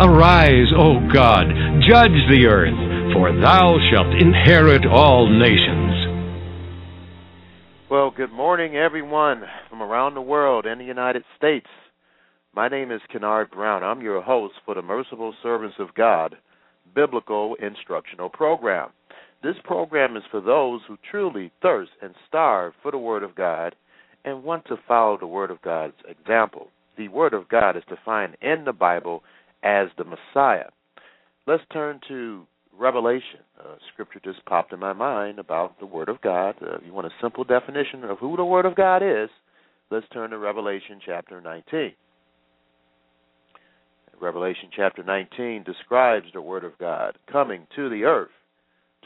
Arise, O God, judge the earth, for thou shalt inherit all nations. Well, good morning, everyone from around the world and the United States. My name is Kennard Brown. I'm your host for the Merciful Servants of God Biblical Instructional Program. This program is for those who truly thirst and starve for the Word of God and want to follow the Word of God's example. The Word of God is defined in the Bible as the Messiah. Let's turn to Revelation. Uh, scripture just popped in my mind about the Word of God. Uh, if you want a simple definition of who the Word of God is, let's turn to Revelation chapter 19. Revelation chapter 19 describes the Word of God coming to the earth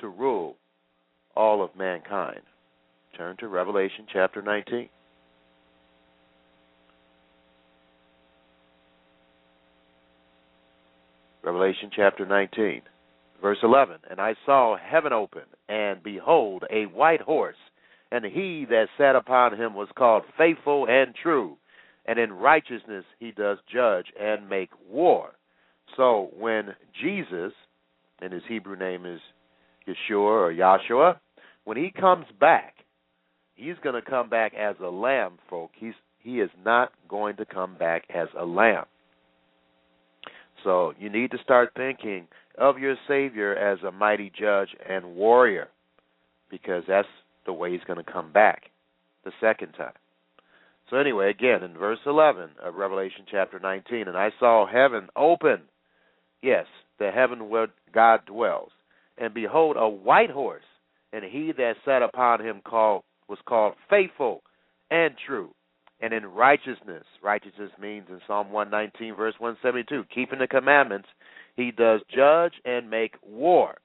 to rule all of mankind. Turn to Revelation chapter 19. Revelation chapter 19, verse 11. And I saw heaven open, and behold, a white horse, and he that sat upon him was called faithful and true, and in righteousness he does judge and make war. So when Jesus, and his Hebrew name is Yeshua or Yahshua, when he comes back, he's going to come back as a lamb, folk. He's he is not going to come back as a lamb. So you need to start thinking of your Savior as a mighty judge and warrior, because that's the way he's going to come back the second time. So anyway, again in verse 11 of Revelation chapter 19, and I saw heaven open. Yes, the heaven where God dwells and behold a white horse, and he that sat upon him called was called faithful and true, and in righteousness. Righteousness means in Psalm 119, verse 172, keeping the commandments, he does judge and make war.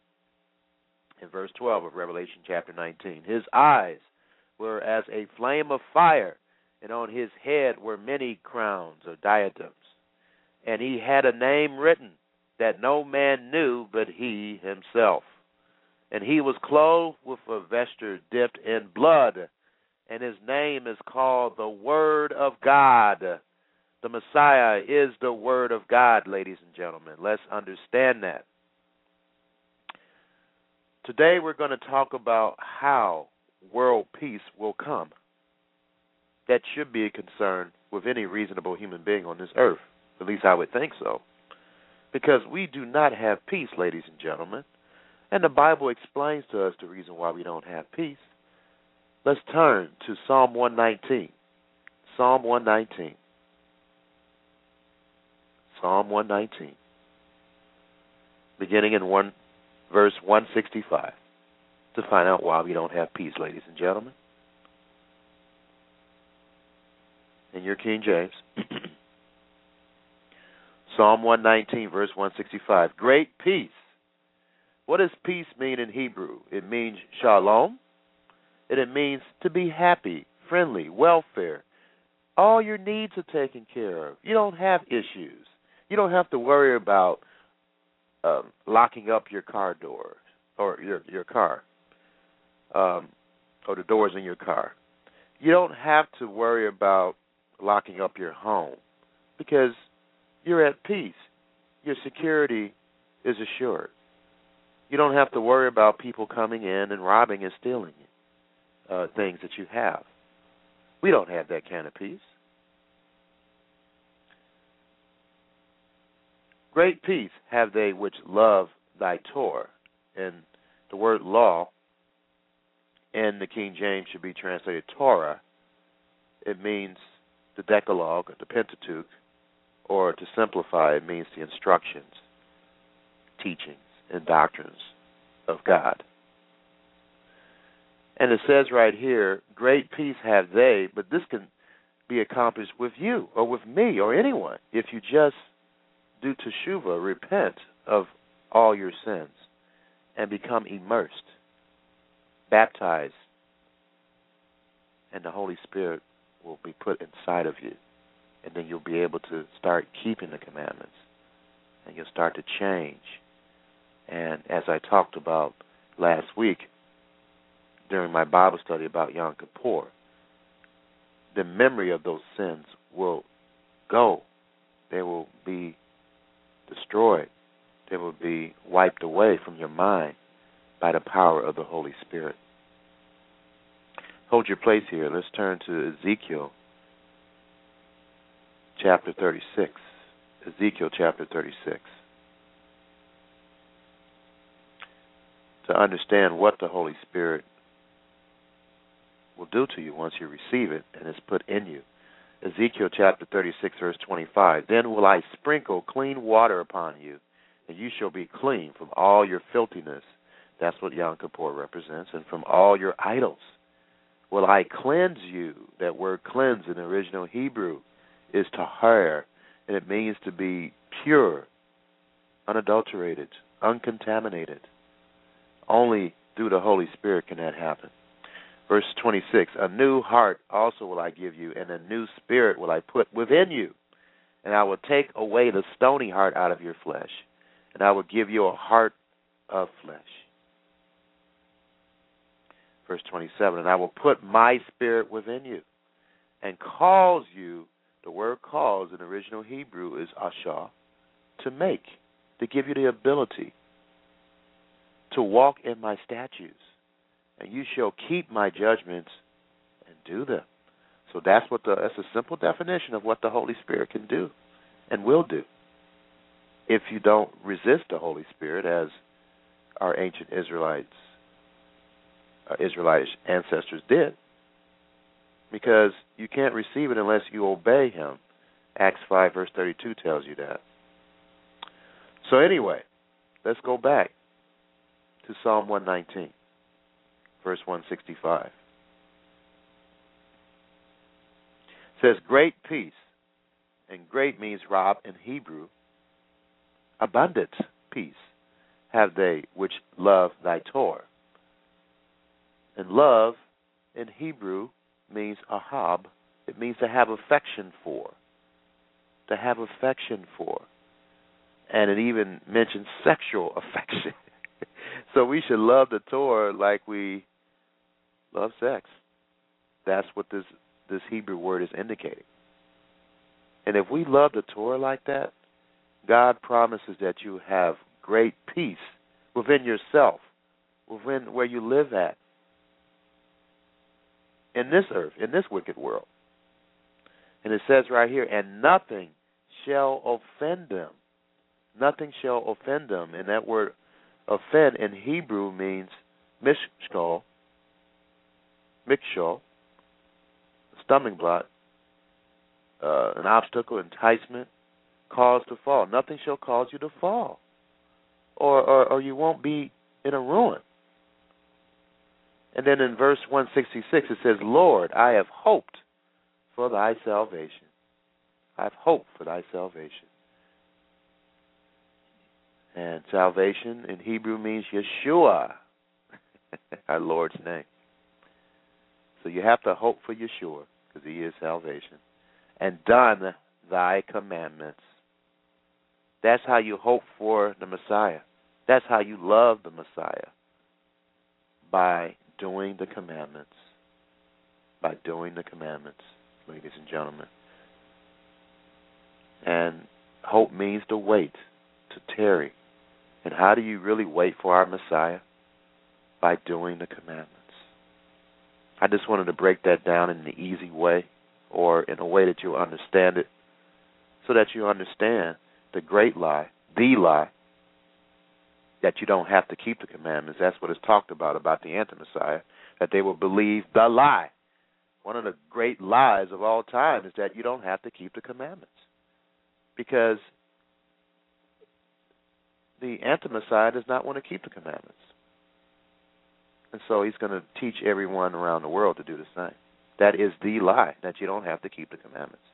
In verse 12 of Revelation chapter 19, his eyes were as a flame of fire, and on his head were many crowns or diadems. And he had a name written that no man knew but he himself. And he was clothed with a vesture dipped in blood, and his name is called the Word of God. The Messiah is the Word of God, ladies and gentlemen. Let's understand that. Today we're going to talk about how world peace will come. That should be a concern with any reasonable human being on this earth. At least I would think so because we do not have peace, ladies and gentlemen. And the Bible explains to us the reason why we don't have peace. Let's turn to Psalm 119. Psalm 119. Psalm 119. Beginning in one verse 165 to find out why we don't have peace, ladies and gentlemen. In your King James. Psalm 119, verse 165. Great peace. What does peace mean in Hebrew? It means shalom, and it means to be happy, friendly, welfare. All your needs are taken care of. You don't have issues. You don't have to worry about um, locking up your car doors or your your car, um, or the doors in your car. You don't have to worry about locking up your home because you're at peace. Your security is assured. You don't have to worry about people coming in and robbing and stealing uh, things that you have. We don't have that kind of peace. Great peace have they which love thy Torah. And the word law in the King James should be translated Torah. It means the Decalogue, the Pentateuch, or to simplify, it means the instructions, teachings, and doctrines of God. And it says right here, great peace have they, but this can be accomplished with you or with me or anyone if you just do teshuva, repent of all your sins, and become immersed, baptized, and the Holy Spirit will be put inside of you. And then you'll be able to start keeping the commandments. And you'll start to change. And as I talked about last week during my Bible study about Yom Kippur, the memory of those sins will go. They will be destroyed. They will be wiped away from your mind by the power of the Holy Spirit. Hold your place here. Let's turn to Ezekiel chapter 36. Ezekiel chapter 36. To understand what the Holy Spirit will do to you once you receive it and it's put in you. Ezekiel chapter 36, verse 25. Then will I sprinkle clean water upon you, and you shall be clean from all your filthiness. That's what Yom Kippur represents, and from all your idols will I cleanse you. That word cleanse in the original Hebrew is tahar, and it means to be pure, unadulterated, uncontaminated. Only through the Holy Spirit can that happen. Verse 26 A new heart also will I give you, and a new spirit will I put within you. And I will take away the stony heart out of your flesh, and I will give you a heart of flesh. Verse 27 And I will put my spirit within you, and cause you, the word cause in original Hebrew is asha, to make, to give you the ability to walk in my statutes and you shall keep my judgments and do them. So that's what the that's a simple definition of what the Holy Spirit can do and will do. If you don't resist the Holy Spirit as our ancient Israelites uh, Israelite ancestors did. Because you can't receive it unless you obey him. Acts 5 verse 32 tells you that. So anyway, let's go back to Psalm 119 verse 165. It says, Great peace, and great means, rab, in Hebrew, abundant peace have they which love thy Torah. And love in Hebrew means ahab. It means to have affection for. To have affection for. And it even mentions sexual affection. so we should love the Torah like we love sex. That's what this this Hebrew word is indicating. And if we love the Torah like that, God promises that you have great peace within yourself, within where you live at, in this earth, in this wicked world. And it says right here, and nothing shall offend them. Nothing shall offend them. And that word offend in Hebrew means mishkal, mikshal, stumbling block, uh, an obstacle, enticement, cause to fall. Nothing shall cause you to fall, or, or, or you won't be in a ruin. And then in verse 166 it says, Lord, I have hoped for thy salvation. I have hoped for thy salvation. And salvation in Hebrew means Yeshua, our Lord's name. So you have to hope for Yeshua, because he is salvation, and done thy commandments. That's how you hope for the Messiah. That's how you love the Messiah. By doing the commandments. By doing the commandments, ladies and gentlemen. And hope means to wait, to tarry. And how do you really wait for our Messiah? By doing the commandments. I just wanted to break that down in an easy way or in a way that you understand it so that you understand the great lie, the lie, that you don't have to keep the commandments. That's what is talked about about the anti-Messiah, that they will believe the lie. One of the great lies of all time is that you don't have to keep the commandments. Because the anti-Messiah does not want to keep the commandments. And so he's going to teach everyone around the world to do the same. That is the lie, that you don't have to keep the commandments.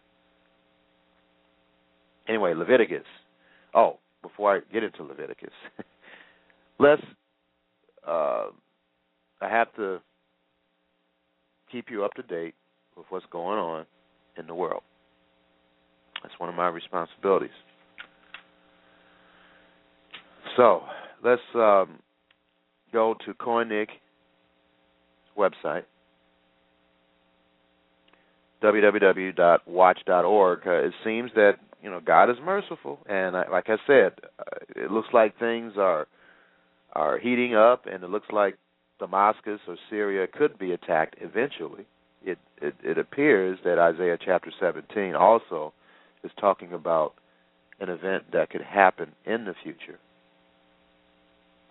Anyway, Leviticus. Oh, before I get into Leviticus, let's. Uh, I have to keep you up to date with what's going on in the world. That's one of my responsibilities. So let's um, go to Koenig website www.watch.org. Uh, it seems that you know God is merciful, and I, like I said, uh, it looks like things are are heating up, and it looks like Damascus or Syria could be attacked eventually. It it, it appears that Isaiah chapter 17 also is talking about an event that could happen in the future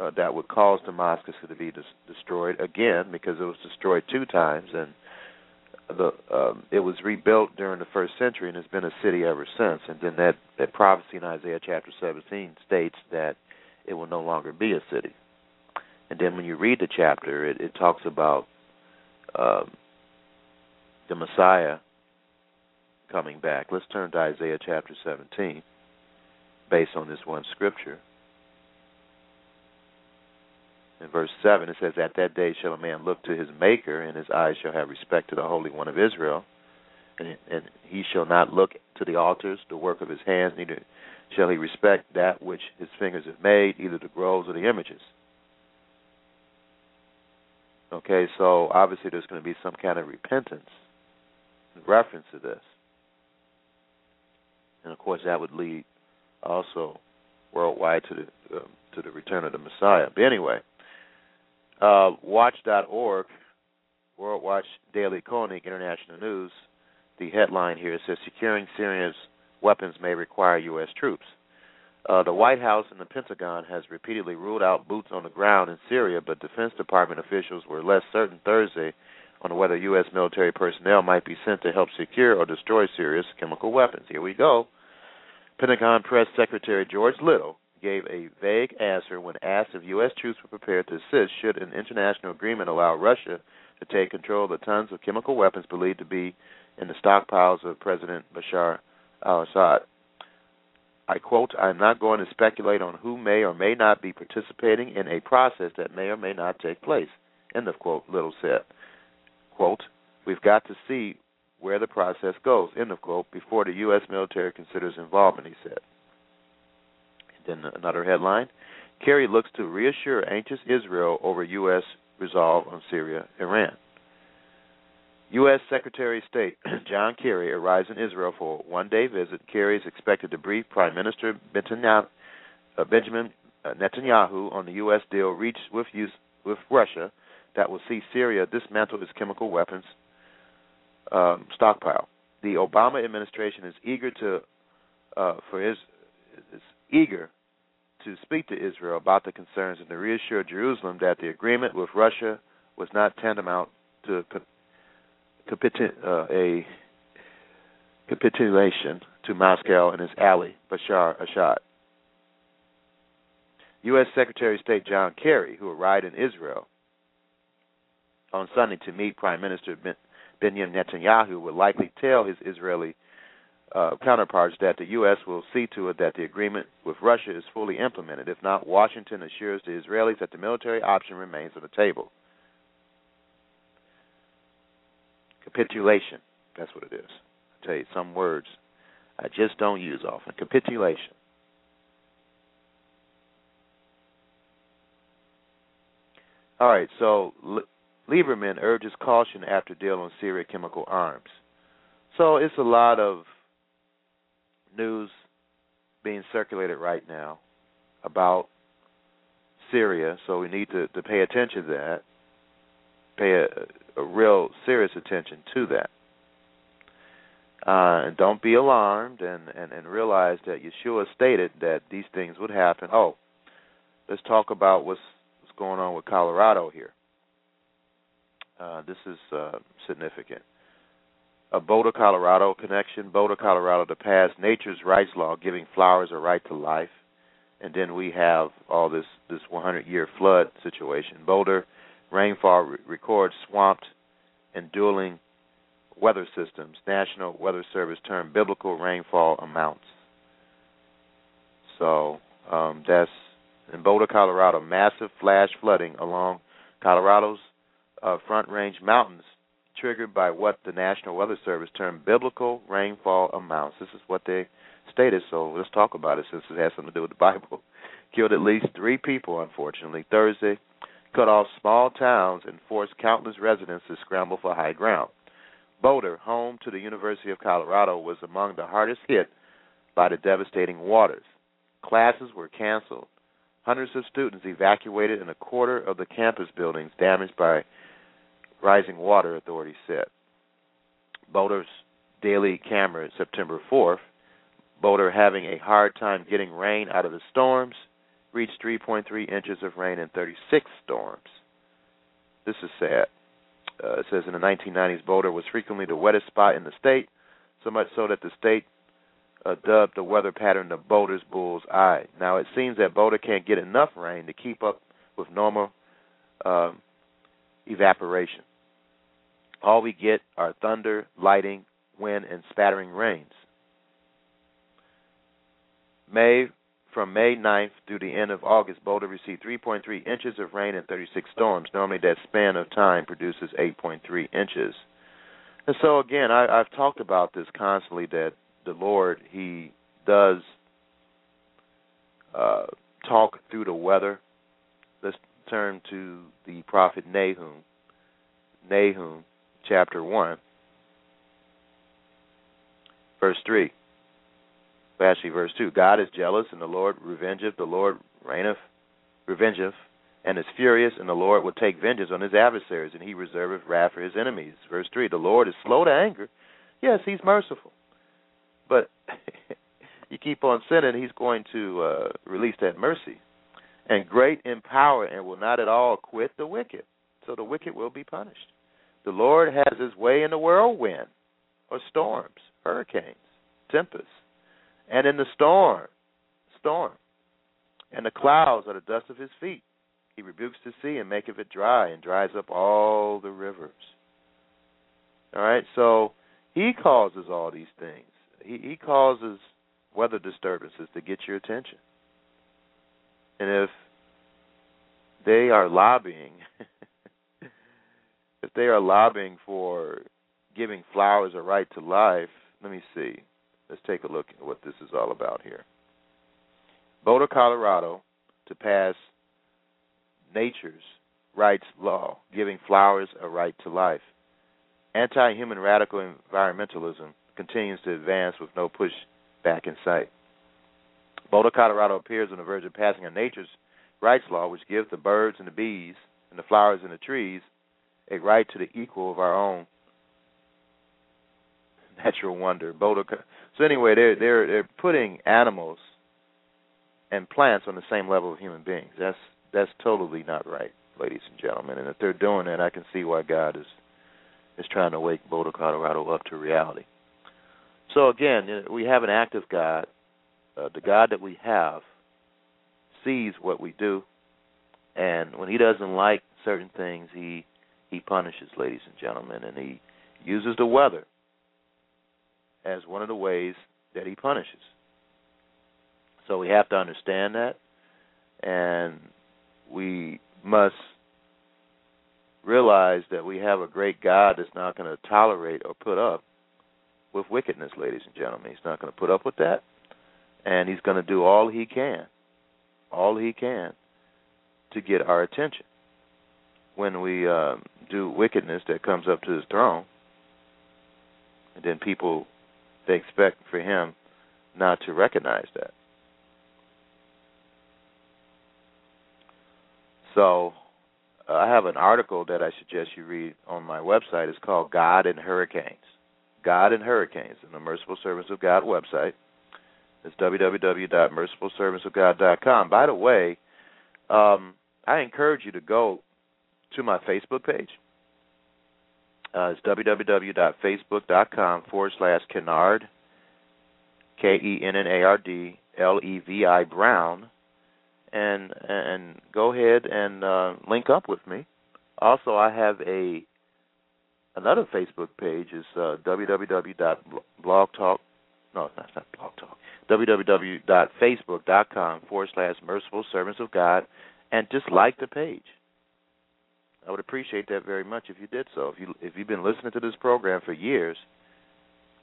uh, that would cause Damascus to be des- destroyed again because it was destroyed two times and the um, it was rebuilt during the first century and has been a city ever since. And then that that prophecy in Isaiah chapter 17 states that it will no longer be a city. And then when you read the chapter, it, it talks about um, the Messiah coming back. Let's turn to Isaiah chapter 17, based on this one scripture. In verse 7, it says, At that day shall a man look to his Maker, and his eyes shall have respect to the Holy One of Israel. And, and he shall not look to the altars, the work of his hands, neither shall he respect that which his fingers have made, either the groves or the images. Okay, so obviously there's going to be some kind of repentance in reference to this. And of course, that would lead also worldwide to the um, to the return of the Messiah. But anyway, uh, Watch.org, World Watch Daily Koenig International News, the headline here says Securing Syria's weapons may require U.S. troops. Uh, the White House and the Pentagon has repeatedly ruled out boots on the ground in Syria, but Defense Department officials were less certain Thursday on whether U.S. military personnel might be sent to help secure or destroy Syria's chemical weapons. Here we go. Pentagon Press Secretary George Little gave a vague answer when asked if U.S. troops were prepared to assist should an international agreement allow Russia to take control of the tons of chemical weapons believed to be in the stockpiles of President Bashar al Assad. I quote, I'm not going to speculate on who may or may not be participating in a process that may or may not take place. End of quote, Little said. Quote, We've got to see where the process goes, end of quote, before the U.S. military considers involvement, he said. Then another headline Kerry looks to reassure anxious Israel over U.S. resolve on Syria, Iran. U.S. Secretary of State John Kerry arrives in Israel for a one day visit. Kerry is expected to brief Prime Minister uh, Benjamin uh, Netanyahu on the U.S. deal reached with, with Russia that will see Syria dismantle its chemical weapons um, stockpile. The Obama administration is eager to uh, for his is eager to speak to Israel about the concerns and to reassure Jerusalem that the agreement with Russia was not tantamount to uh, a capitulation to Moscow and his ally, Bashar Assad. U.S. Secretary of State John Kerry, who arrived in Israel on Sunday to meet Prime Minister Benjamin Netanyahu, will likely tell his Israeli uh, counterparts that the U.S. will see to it that the agreement with Russia is fully implemented. If not, Washington assures the Israelis that the military option remains on the table. Capitulation. That's what it is. I tell you, some words I just don't use often. Capitulation. All right, so Lieberman urges caution after deal on Syria chemical arms. So it's a lot of news being circulated right now about Syria, so we need to, to pay attention to that, pay a, a real serious attention to that. Uh, and don't be alarmed and, and, and realize that Yeshua stated that these things would happen. Oh, let's talk about what's what's going on with Colorado here. Uh, this is uh, significant. A Boulder, Colorado connection. Boulder, Colorado to pass nature's rights law, giving flowers a right to life. And then we have all this this 100 year flood situation. Boulder rainfall re- records swamped and dueling weather systems. National Weather Service term biblical rainfall amounts. So um, that's in Boulder, Colorado. Massive flash flooding along Colorado's uh, Front Range mountains, triggered by what the National Weather Service termed biblical rainfall amounts. This is what they stated. So let's talk about it since it has something to do with the Bible. Killed at least three people, unfortunately. Thursday, cut off small towns and forced countless residents to scramble for high ground. Boulder, home to the University of Colorado, was among the hardest hit by the devastating waters. Classes were canceled. Hundreds of students evacuated, and a quarter of the campus buildings damaged by rising water, Authority said. Boulder's daily camera, September 4th, Boulder having a hard time getting rain out of the storms, reached 3.3 inches of rain in 36 storms. This is sad. Uh, it says in the 1990s, Boulder was frequently the wettest spot in the state, so much so that the state uh, dubbed the weather pattern the Boulder's bull's eye. Now it seems that Boulder can't get enough rain to keep up with normal um, evaporation. All we get are thunder, lightning, wind, and spattering rains. May from May 9th through the end of August, Boulder received 3.3 inches of rain and 36 storms. Normally, that span of time produces 8.3 inches. And so, again, I, I've talked about this constantly that the Lord He does uh, talk through the weather. Let's turn to the prophet Nahum. Nahum chapter one, verse three. Actually, verse two. God is jealous, and the Lord revengeth. The Lord reigneth, revengeth, and is furious, and the Lord will take vengeance on his adversaries, and he reserveth wrath for his enemies. Verse three. The Lord is slow to anger. Yes, he's merciful but you keep on sinning, he's going to uh, release that mercy. And great in power and will not at all quit the wicked. So the wicked will be punished. The Lord has his way in the whirlwind, or storms, hurricanes, tempests, and in the storm, storm. And the clouds are the dust of his feet. He rebukes the sea and maketh it dry, and dries up all the rivers. All right, so he causes all these things he, he causes weather disturbances to get your attention. And if they are lobbying, if they are lobbying for giving flowers a right to life, let me see. Let's take a look at what this is all about here. Boulder, Colorado, to pass nature's rights law, giving flowers a right to life. Anti human radical environmentalism continues to advance with no push back in sight. Boulder, Colorado appears on the verge of passing a nature's rights law which gives the birds and the bees and the flowers and the trees a right to the equal of our own natural wonder. Boulder, so anyway, they're they're they're putting animals and plants on the same level of human beings. That's that's totally not right, ladies and gentlemen. And if they're doing that, I can see why God is is trying to wake Boulder, Colorado up to reality. So again, we have an active God. Uh, the God that we have sees what we do, and when He doesn't like certain things, He He punishes, ladies and gentlemen, and He uses the weather as one of the ways that He punishes. So we have to understand that, and we must realize that we have a great God that's not going to tolerate or put up with wickedness, ladies and gentlemen. He's not going to put up with that, and he's going to do all he can, all he can, to get our attention. When we uh, do wickedness that comes up to his throne, and then people they expect for him not to recognize that. So, uh, I have an article that I suggest you read on my website. It's called God and Hurricanes God and Hurricanes on the Merciful Servants of God website. It's www.mercifulservantsofgod.com. By the way, Um, I encourage you to go to my Facebook page. Uh, it's www.facebook.com forward slash Kennard, K E N N A R D L E V I Brown, and and go ahead and uh, link up with me. Also, I have a another Facebook page is uh, www.blogtalk. No, that's not blog talk. www.facebook.com forward slash merciful servants of God, and just like the page. I would appreciate that very much if you did so. If you if you've been listening to this program for years,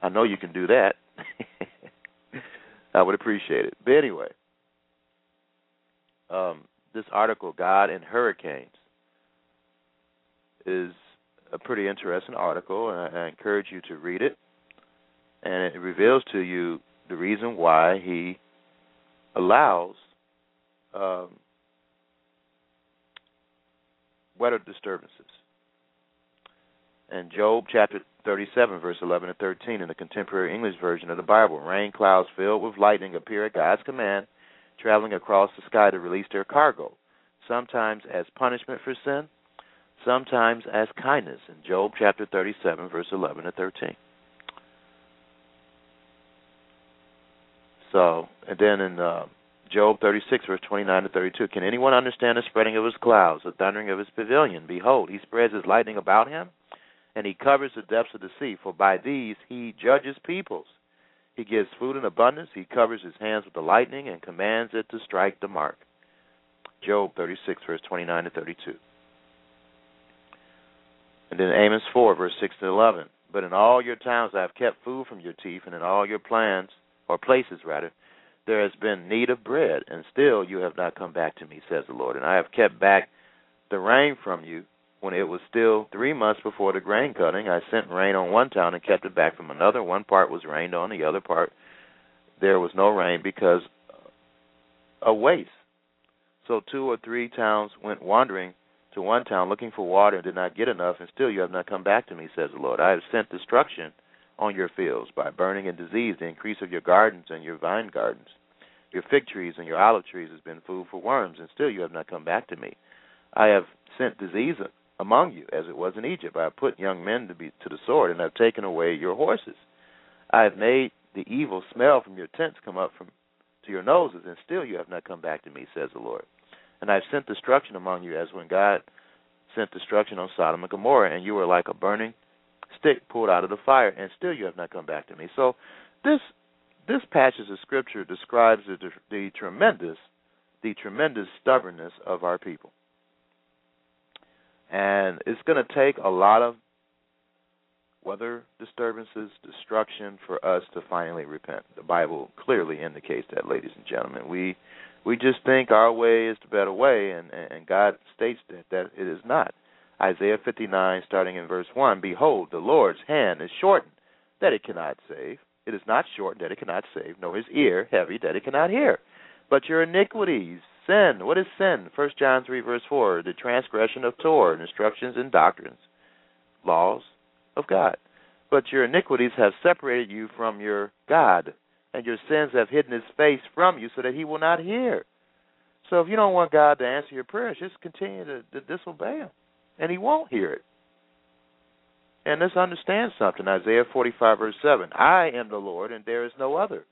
I know you can do that. I would appreciate it. But anyway, um, this article, God and Hurricanes, is a pretty interesting article, and I, I encourage you to read it. And it reveals to you the reason why He allows um, weather disturbances. And Job chapter 37, verse 11 and 13 in the contemporary English version of the Bible. Rain clouds filled with lightning appear at God's command, traveling across the sky to release their cargo, sometimes as punishment for sin, sometimes as kindness in Job chapter 37, verse 11 and 13. So, and then in uh, Job 36, verse 29 to 32, can anyone understand the spreading of his clouds, the thundering of his pavilion? Behold, he spreads his lightning about him, and he covers the depths of the sea. For by these he judges peoples. He gives food in abundance. He covers his hands with the lightning and commands it to strike the mark. Job 36, verse 29 to 32. And then Amos 4, verse 6 to 11. But in all your towns I have kept food from your teeth, and in all your plans, or places rather, there has been need of bread, and still you have not come back to me, says the Lord. And I have kept back the rain from you when it was still three months before the grain cutting. I sent rain on one town and kept it back from another. One part was rained on, the other part there was no rain because a waste. So two or three towns went wandering to one town looking for water and did not get enough, and still you have not come back to me, says the Lord. I have sent destruction on your fields by burning and disease, the increase of your gardens and your vine gardens. Your fig trees and your olive trees has been food for worms, and still you have not come back to me. I have sent disease among you, as it was in Egypt. I have put young men to be to the sword, and I have taken away your horses. I have made the evil smell from your tents come up from to your noses, and still you have not come back to me, says the Lord. And I have sent destruction among you, as when God sent destruction on Sodom and Gomorrah, and you were like a burning stick pulled out of the fire, and still you have not come back to me. So this this passage of scripture describes the, the tremendous the tremendous stubbornness of our people. And it's going to take a lot of weather disturbances, destruction for us to finally repent. The Bible clearly indicates that, ladies and gentlemen. We we just think our way is the better way, and, and God states that that it is not. Isaiah 59, starting in verse 1 Behold, the Lord's hand is shortened, that it cannot save. It is not short that it cannot save, nor his ear heavy, that it cannot hear. But your iniquities, sin. What is sin? 1 John 3, verse 4 The transgression of Torah, instructions and doctrines, laws of God. But your iniquities have separated you from your God, and your sins have hidden his face from you so that he will not hear. So if you don't want God to answer your prayers, just continue to, to disobey him and he won't hear it. And let's understand something. Isaiah 45, verse 7. I am the Lord, and there is no other.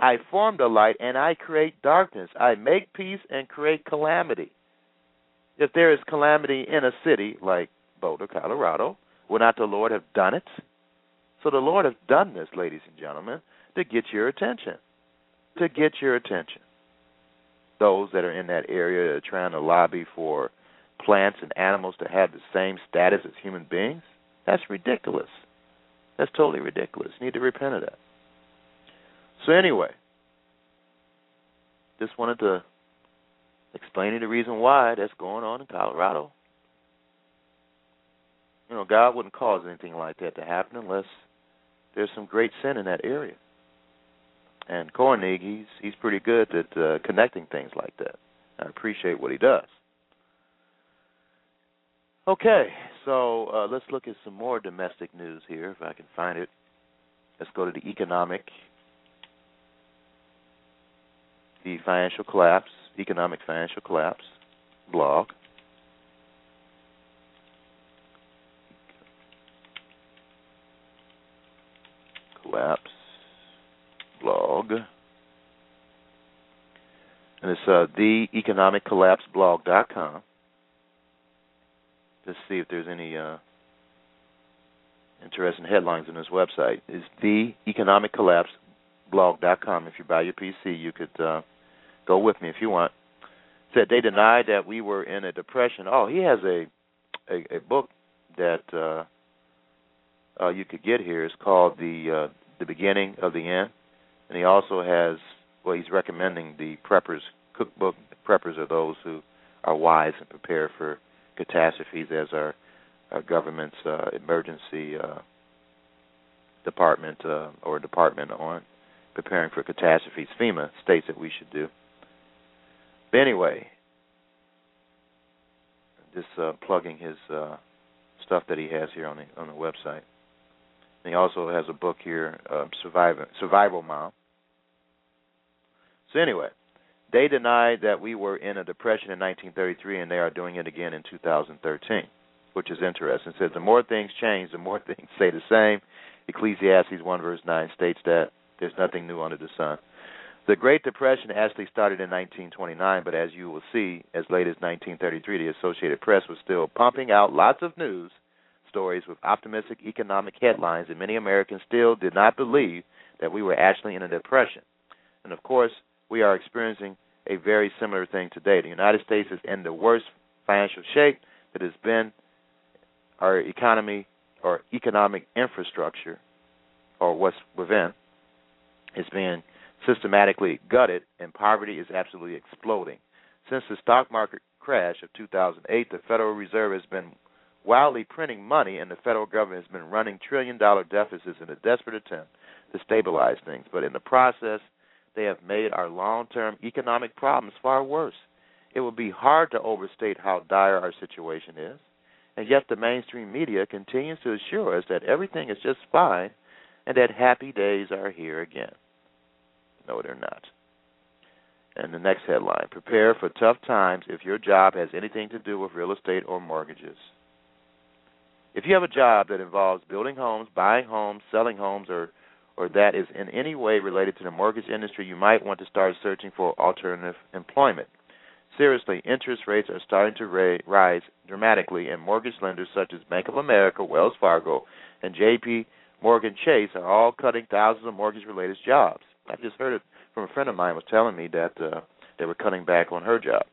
I form the light, and I create darkness. I make peace and create calamity. If there is calamity in a city like Boulder, Colorado, would not the Lord have done it? So the Lord has done this, ladies and gentlemen, to get your attention. To get your attention. Those that are in that area are trying to lobby for plants and animals to have the same status as human beings? That's ridiculous. That's totally ridiculous. You need to repent of that. So anyway, just wanted to explain the reason why that's going on in Colorado. You know, God wouldn't cause anything like that to happen unless there's some great sin in that area. And Koenig, he's he's pretty good at uh, connecting things like that. I appreciate what he does. Okay, so uh, let's look at some more domestic news here, if I can find it. Let's go to the economic, the financial collapse, economic financial collapse. blog. Collapse blog. And it's uh, theeconomiccollapseblog.com. Let's see if there's any uh, interesting headlines on this website. It's theeconomiccollapseblog.com. If you buy your PC, you could uh, go with me if you want. Said they denied that we were in a depression. Oh, he has a a, a book that uh, uh, you could get here. It's called the uh, the beginning of the end, and he also has well, he's recommending the preppers cookbook. Preppers are those who are wise and prepare for catastrophes, as our, our government's uh, emergency uh, department uh, or department on preparing for catastrophes. FEMA states that we should do. But anyway, just uh, plugging his uh, stuff that he has here on the on the website. And he also has a book here, uh, Survivor, Survival Mom. So anyway, they denied that we were in a depression in 1933, and they are doing it again in 2013, which is interesting. It says the more things change, the more things stay the same. Ecclesiastes 1 verse 9 states that there's nothing new under the sun. The Great Depression actually started in 1929, but as you will see, as late as 1933, the Associated Press was still pumping out lots of news stories with optimistic economic headlines, and many Americans still did not believe that we were actually in a depression. And of course, we are experiencing a very similar thing today. The United States is in the worst financial shape that has been our economy or economic infrastructure or what's within is being systematically gutted and poverty is absolutely exploding. Since the stock market crash of 2008, the Federal Reserve has been wildly printing money and the federal government has been running trillion dollar deficits in a desperate attempt to stabilize things. But in the process, they have made our long term economic problems far worse. It would be hard to overstate how dire our situation is, and yet the mainstream media continues to assure us that everything is just fine and that happy days are here again. No, they're not. And the next headline Prepare for tough times if your job has anything to do with real estate or mortgages. If you have a job that involves building homes, buying homes, selling homes, or or that is in any way related to the mortgage industry, you might want to start searching for alternative employment. Seriously, interest rates are starting to ra- rise dramatically, and mortgage lenders such as Bank of America, Wells Fargo, and J.P. Morgan Chase are all cutting thousands of mortgage-related jobs. I just heard it from a friend of mine was telling me that uh, they were cutting back on her job.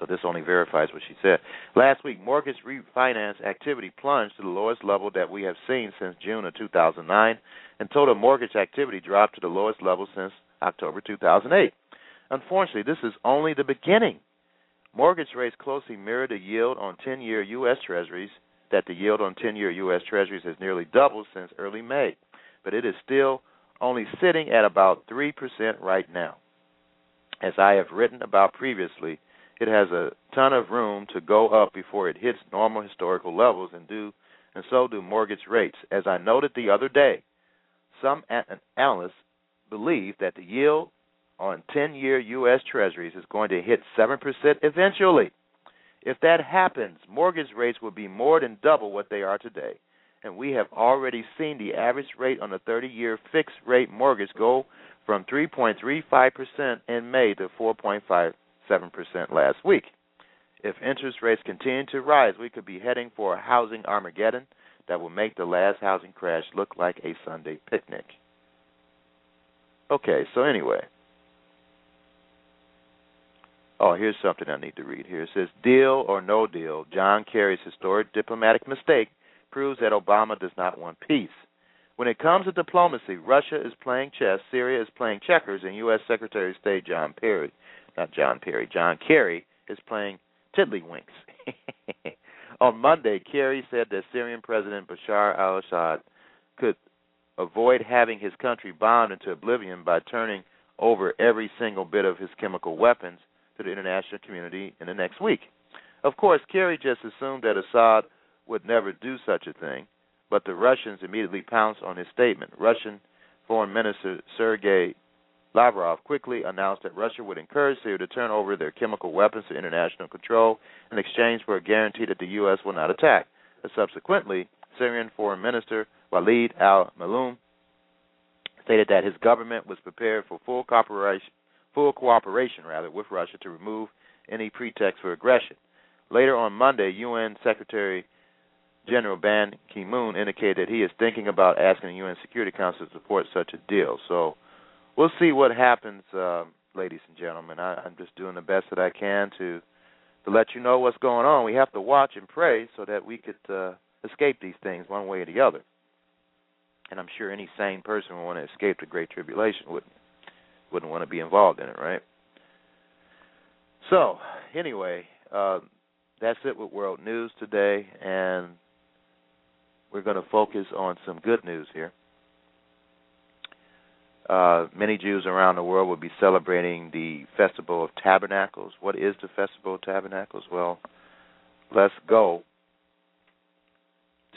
So this only verifies what she said. Last week, mortgage refinance activity plunged to the lowest level that we have seen since June of 2009, and total mortgage activity dropped to the lowest level since October 2008. Unfortunately, this is only the beginning. Mortgage rates closely mirror the yield on 10-year U.S. Treasuries. That the yield on 10-year U.S. Treasuries has nearly doubled since early May, but it is still only sitting at about 3% right now. As I have written about previously, it has a ton of room to go up before it hits normal historical levels and do and so do mortgage rates. As I noted the other day, some analysts believe that the yield on 10-year US Treasuries is going to hit 7% eventually. If that happens, mortgage rates will be more than double what they are today. And we have already seen the average rate on a 30-year fixed rate mortgage go from 3.35% in May to 4.5 7% last week. If interest rates continue to rise, we could be heading for a housing Armageddon that will make the last housing crash look like a Sunday picnic. Okay, so anyway. Oh, here's something I need to read here. It says, Deal or no deal, John Kerry's historic diplomatic mistake proves that Obama does not want peace. When it comes to diplomacy, Russia is playing chess, Syria is playing checkers, and U.S. Secretary of State John Perry not John Perry, John Kerry is playing tiddlywinks. On Monday, Kerry said that Syrian President Bashar al Assad could avoid having his country bombed into oblivion by turning over every single bit of his chemical weapons to the international community in the next week. Of course, Kerry just assumed that Assad would never do such a thing, but the Russians immediately pounced on his statement. Russian Foreign Minister Sergei Lavrov quickly announced that Russia would encourage Syria to turn over their chemical weapons to international control in exchange for a guarantee that the U.S. will not attack. Subsequently, Syrian Foreign Minister Walid al Muallem stated that his government was prepared for full cooperation, full cooperation rather, with Russia to remove any pretext for aggression. Later on Monday, UN Secretary General Ban Ki moon indicated that he is thinking about asking the UN Security Council to support such a deal. So we'll see what happens, uh, ladies and gentlemen. I, I'm just doing the best that I can to to let you know what's going on. We have to watch and pray so that we could uh, escape these things one way or the other. And I'm sure any sane person would want to escape the Great Tribulation wouldn't wouldn't want to be involved in it, right? So anyway, uh, that's it with world news today, and we're going to focus on some good news here. Uh, many Jews around the world will be celebrating the Festival of Tabernacles. What is the Festival of Tabernacles? Well, let's go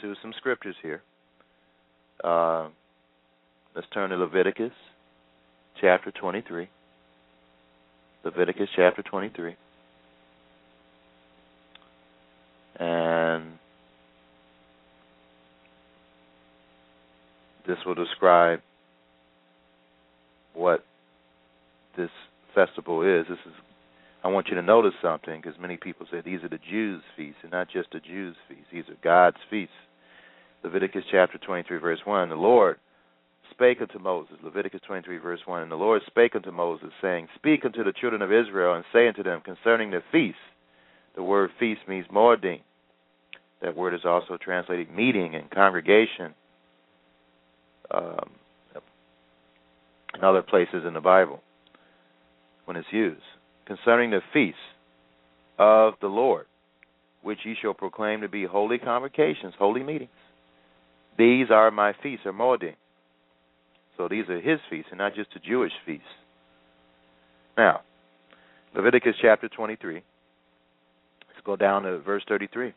to some scriptures here. Uh, let's turn to Leviticus chapter 23. Leviticus chapter 23. And this will describe what this festival is. This is I want you to notice something because many people say these are the Jews' feasts, and not just the Jews' feasts. These are God's feasts. Leviticus chapter 23, verse 1. The Lord spake unto Moses, Leviticus 23, verse 1. And the Lord spake unto Moses, saying, Speak unto the children of Israel, and say unto them concerning the feasts. The word feast means moedim. That word is also translated meeting and congregation. Um, in other places in the Bible when it's used. Concerning the feasts of the Lord, which ye shall proclaim to be holy convocations, holy meetings. These are my feasts, or Moedim. So these are his feasts and not just the Jewish feasts. Now, Leviticus chapter 23. Let's go down to verse 33.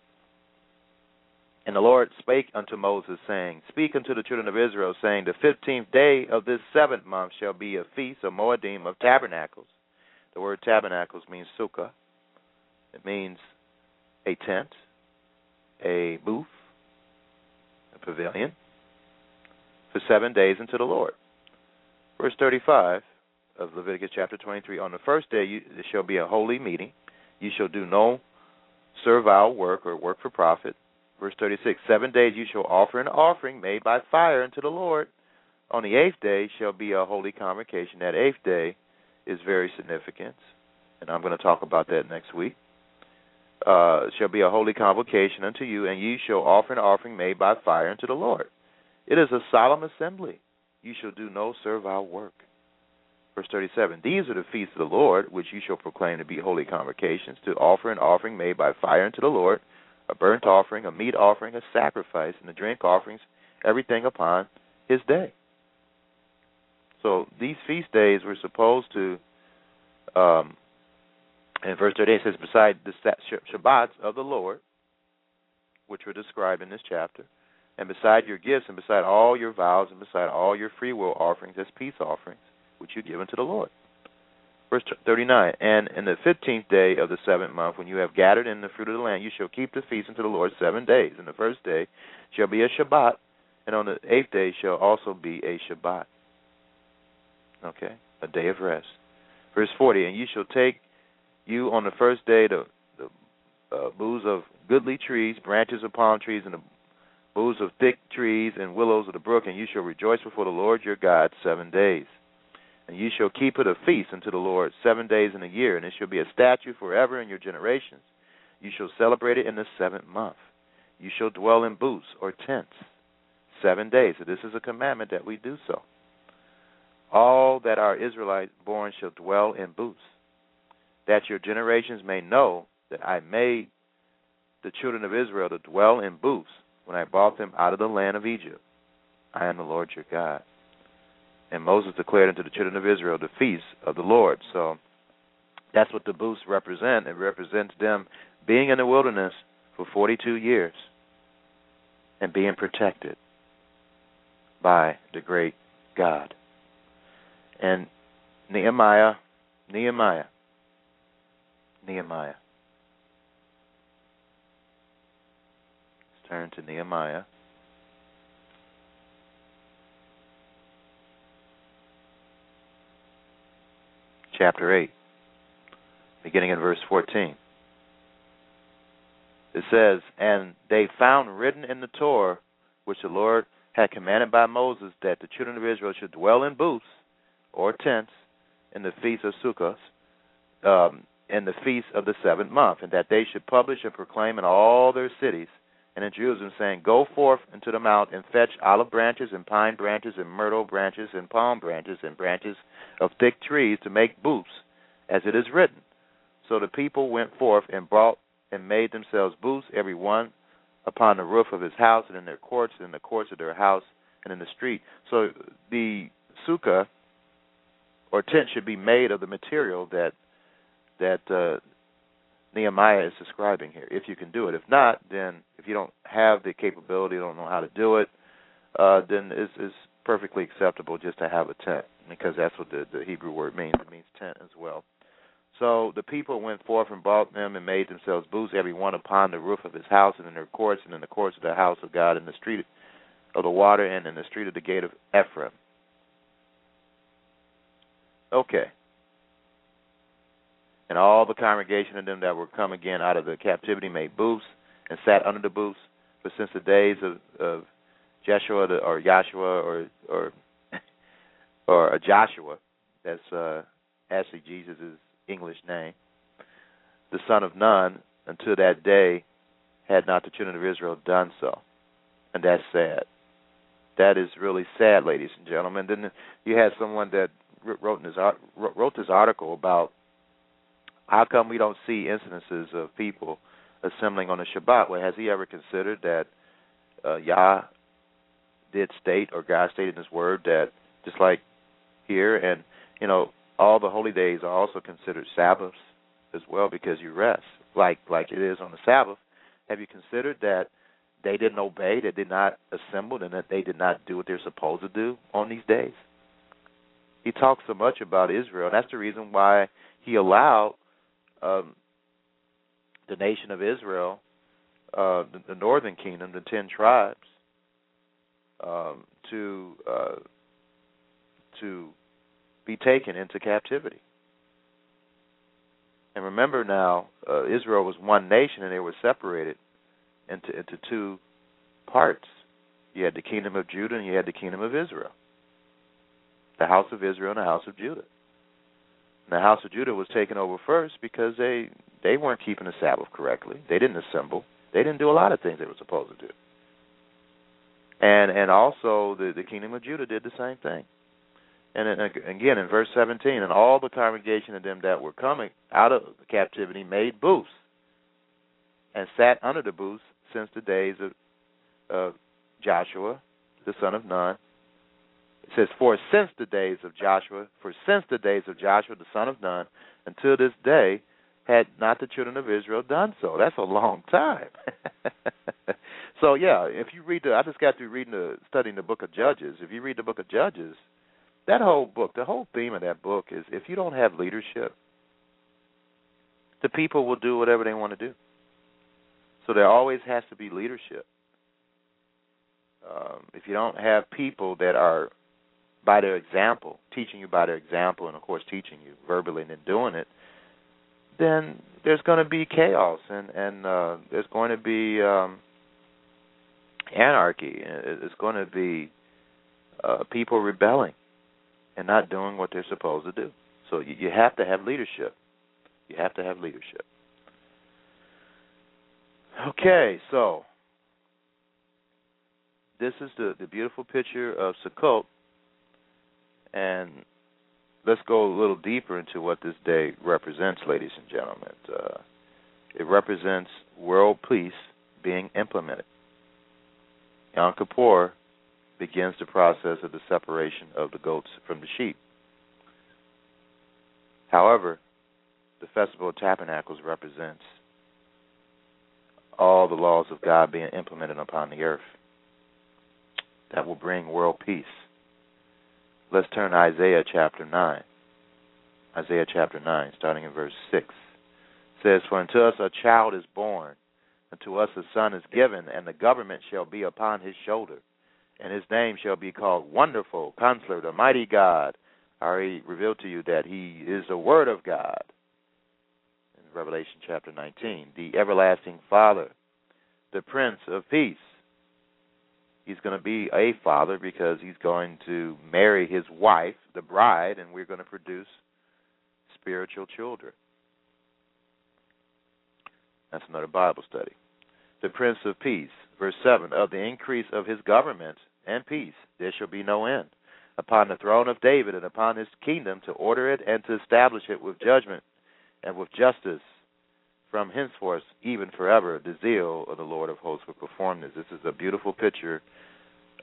And the Lord spake unto Moses, saying, Speak unto the children of Israel, saying, The fifteenth day of this seventh month shall be a feast of Moedim of tabernacles. The word tabernacles means sukkah. It means a tent, a booth, a pavilion, for seven days unto the Lord. Verse 35 of Leviticus chapter 23 On the first day you, there shall be a holy meeting. You shall do no servile work or work for profit Verse 36 Seven days you shall offer an offering made by fire unto the Lord. On the eighth day shall be a holy convocation. That eighth day is very significant, and I'm going to talk about that next week. Uh, shall be a holy convocation unto you, and ye shall offer an offering made by fire unto the Lord. It is a solemn assembly. You shall do no servile work. Verse 37 These are the feasts of the Lord, which you shall proclaim to be holy convocations, to offer an offering made by fire unto the Lord a burnt offering, a meat offering, a sacrifice, and the drink offerings, everything upon his day. So these feast days were supposed to, um, in verse 38 it says, beside the Shabbats of the Lord, which were described in this chapter, and beside your gifts, and beside all your vows, and beside all your free will offerings as peace offerings, which you give unto the Lord. Verse 39 And in the fifteenth day of the seventh month, when you have gathered in the fruit of the land, you shall keep the feast unto the Lord seven days. And the first day shall be a Shabbat, and on the eighth day shall also be a Shabbat. Okay? A day of rest. Verse 40 And you shall take you on the first day the, the uh, boughs of goodly trees, branches of palm trees, and the boughs of thick trees and willows of the brook, and you shall rejoice before the Lord your God seven days. And you shall keep it a feast unto the Lord seven days in a year, and it shall be a statute forever in your generations. You shall celebrate it in the seventh month. You shall dwell in booths or tents seven days. So this is a commandment that we do so. All that are Israelite born shall dwell in booths, that your generations may know that I made the children of Israel to dwell in booths when I brought them out of the land of Egypt. I am the Lord your God. And Moses declared unto the children of Israel the feast of the Lord. So that's what the booths represent. It represents them being in the wilderness for 42 years and being protected by the great God. And Nehemiah, Nehemiah, Nehemiah. Let's turn to Nehemiah. Chapter 8, beginning in verse 14. It says, And they found written in the Torah, which the Lord had commanded by Moses, that the children of Israel should dwell in booths or tents in the feast of Sukkot, um, in the feast of the seventh month, and that they should publish and proclaim in all their cities and in Jerusalem, saying, Go forth into the mount and fetch olive branches and pine branches and myrtle branches and palm branches and branches of thick trees to make booths, as it is written. So the people went forth and brought and made themselves booths, every one upon the roof of his house and in their courts, and in the courts of their house and in the street. So the sukkah or tent should be made of the material that that uh, Nehemiah is describing here. If you can do it, if not, then if you don't have the capability, don't know how to do it, uh, then it's, it's perfectly acceptable just to have a tent because that's what the, the Hebrew word means. It means tent as well. So the people went forth and bought them and made themselves booths, every one upon the roof of his house and in their courts and in the courts of the house of God in the street of the water and in the street of the gate of Ephraim. Okay. And all the congregation of them that were come again out of the captivity made booths and sat under the booths. For since the days of, of Joshua or Joshua or or or Joshua, that's uh, actually Jesus' English name, the son of Nun, until that day had not the children of Israel done so. And that's sad. That is really sad, ladies and gentlemen. Then you had someone that wrote this wrote this article about how come we don't see incidences of people assembling on the Shabbat? Well, has he ever considered that uh, Yah did state or God stated in His Word that just like here, and you know, all the holy days are also considered Sabbaths as well because you rest, like like it is on the Sabbath. Have you considered that they didn't obey, that they did not assemble, and that they did not do what they're supposed to do on these days? He talks so much about Israel. And that's the reason why he allowed um, the nation of Israel, uh, the, the, northern kingdom, the ten tribes, um, to uh, to be taken into captivity. And remember now, uh, Israel was one nation, and they were separated into into two parts. You had the kingdom of Judah, and you had the kingdom of Israel. The house of Israel and the house of Judah the house of Judah was taken over first because they they weren't keeping the Sabbath correctly. They didn't assemble. They didn't do a lot of things they were supposed to do. And and also the the kingdom of Judah did the same thing. And again in verse 17, and all the congregation of them that were coming out of captivity made booths and sat under the booths since the days of of Joshua the son of Nun it says, For since the days of Joshua, for since the days of Joshua the son of Nun, until this day, had not the children of Israel done so. That's a long time. so yeah, if you read the, I just got through reading the studying the book of Judges. If you read the book of Judges, that whole book, the whole theme of that book is if you don't have leadership, the people will do whatever they want to do. So there always has to be leadership. Um, if you don't have people that are by their example, teaching you by their example, and of course teaching you verbally and then doing it, then there's going to be chaos and and uh, there's going to be um, anarchy. It's going to be uh, people rebelling and not doing what they're supposed to do. So you, you have to have leadership. You have to have leadership. Okay, so this is the, the beautiful picture of Sukkot and let's go a little deeper into what this day represents, ladies and gentlemen. Uh, it represents world peace being implemented. Yom Kippur begins the process of the separation of the goats from the sheep. However, the Festival of Tabernacles represents all the laws of God being implemented upon the earth that will bring world peace. Let's turn to Isaiah chapter 9. Isaiah chapter 9, starting in verse 6. says, For unto us a child is born, unto us a son is given, and the government shall be upon his shoulder. And his name shall be called Wonderful, Counselor, the Mighty God. I already revealed to you that he is the Word of God in Revelation chapter 19. The Everlasting Father, the Prince of Peace he's going to be a father because he's going to marry his wife, the bride, and we're going to produce spiritual children. That's another Bible study. The Prince of Peace, verse 7 Of the increase of his government and peace there shall be no end upon the throne of David and upon his kingdom to order it and to establish it with judgment and with justice from henceforth even forever the zeal of the Lord of hosts will perform this. This is a beautiful picture